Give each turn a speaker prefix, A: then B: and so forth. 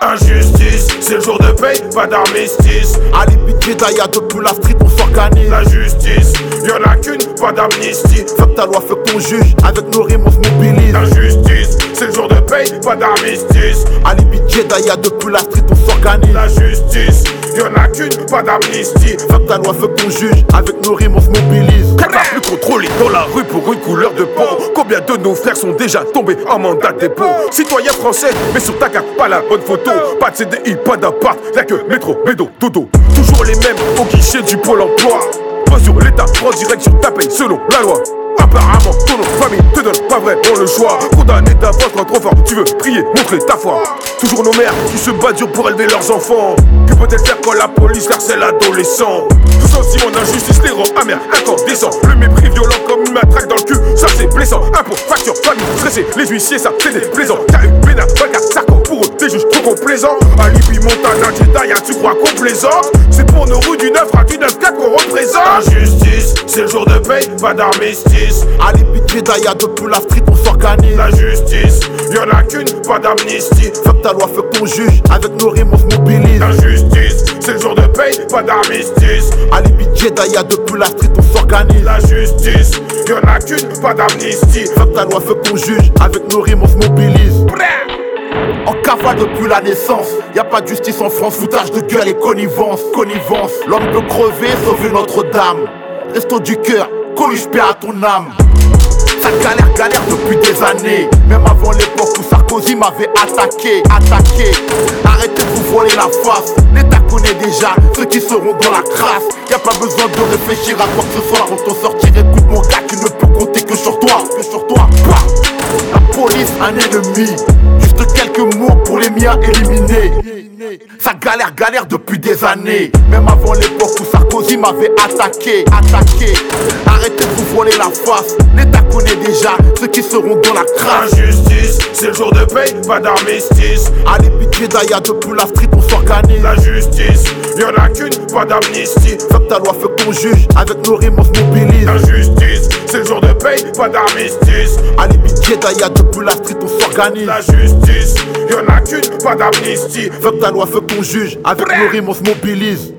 A: Injustice, c'est le jour de paye, pas d'armistice.
B: Alibi Jedaya depuis la street, on s'organise.
A: La justice, y'en a qu'une, pas d'amnistie.
B: Fuck ta loi, fuck ton juge, avec nos rimes on se mobilise.
A: Injustice, c'est le jour de paye, pas d'armistice.
B: Alibi Jedaya depuis la street, on s'organise.
A: La justice, y'en a qu'une, pas d'amnistie.
B: Fuck ta loi, fuck ton juge, avec nos rimes on se mobilise.
C: N'a plus contrôlé dans la rue pour une couleur de peau. Combien de nos frères sont déjà tombés en mandat dépôt Citoyens français, mais sur ta carte, pas la bonne photo. Pas de CDI, pas d'appart, y'a que métro, bédo, dodo. Toujours les mêmes au guichet du pôle emploi. Pas sur l'état, prends direct sur ta paye selon la loi. Apparemment, ton famille te donne pas vraiment le choix. Condamné d'avance quand trop fort, tu veux prier, montrer ta foi. Toujours nos mères qui se battent dur pour élever leurs enfants. Que peut-elle faire quand la police harcèle l'adolescent? Tout sentiment d'injustice les rend amers, incandescents. Le mépris violent comme les huissiers ça c'est déplaisant. T'as eu Bénin, Baga, Sarko, pour eux des juges trop complaisants. Alibi, Montana, Jeddah, tu crois qu'on plaisante C'est pour nos rues du 9 à du 9-4 qu'on représente?
A: Injustice, c'est le jour de paye, pas d'armistice.
B: Alibi Jedaya depuis la street, on s'organise.
A: La justice, y'en a qu'une, pas d'amnistie.
B: Fuck ta loi, fuck ton juge, avec nos rimes on se mobilise.
A: Injustice, c'est le jour de paye, pas d'armistice.
B: Alibi Jedaya depuis la street, on s'organise.
A: La justice, y'en a qu'une, pas d'amnistie.
B: Fuck ta loi, fuck ton juge, avec nos rimes on se mobilise. En cavale depuis la naissance, y a pas de justice en France, foutage de gueule et connivence, connivence. L'homme peut crever, sauver Notre-Dame. Resto du cœur, Coluche paix à ton âme. Ça galère, galère depuis des années. Même avant l'époque où Sarkozy m'avait attaqué, attaqué. Arrêtez de vous voler la face. Connaît déjà ceux qui seront dans la crasse. Y a pas besoin de réfléchir à quoi que ce soit. On sortir, écoute mon gars, tu ne peux compter que sur toi, que sur toi. Bah. La police, un ennemi. Juste quelques mots pour les miens éliminés. Ça galère, galère depuis des années. Même avant l'époque où Sarkozy m'avait attaqué, attaqué. Arrêtez de voler la face. L'État connaît déjà ceux qui seront dans la crasse.
A: Injustice, c'est le jour de paye, pas d'armistice.
B: Alibi Jedaya depuis la street, on s'organise.
A: La justice, y'en a qu'une, pas d'amnistie.
B: Fuck ta loi, fuck ton juge, avec nos rimes on se mobilise.
A: Injustice, c'est le jour de paye, pas d'armistice.
B: Alibi Jedaya depuis la street, on s'organise.
A: La justice, y'en a qu'une, pas d'amnistie.
B: Fuck ta loi, fuck ton juge, avec nos rimes on se mobilise.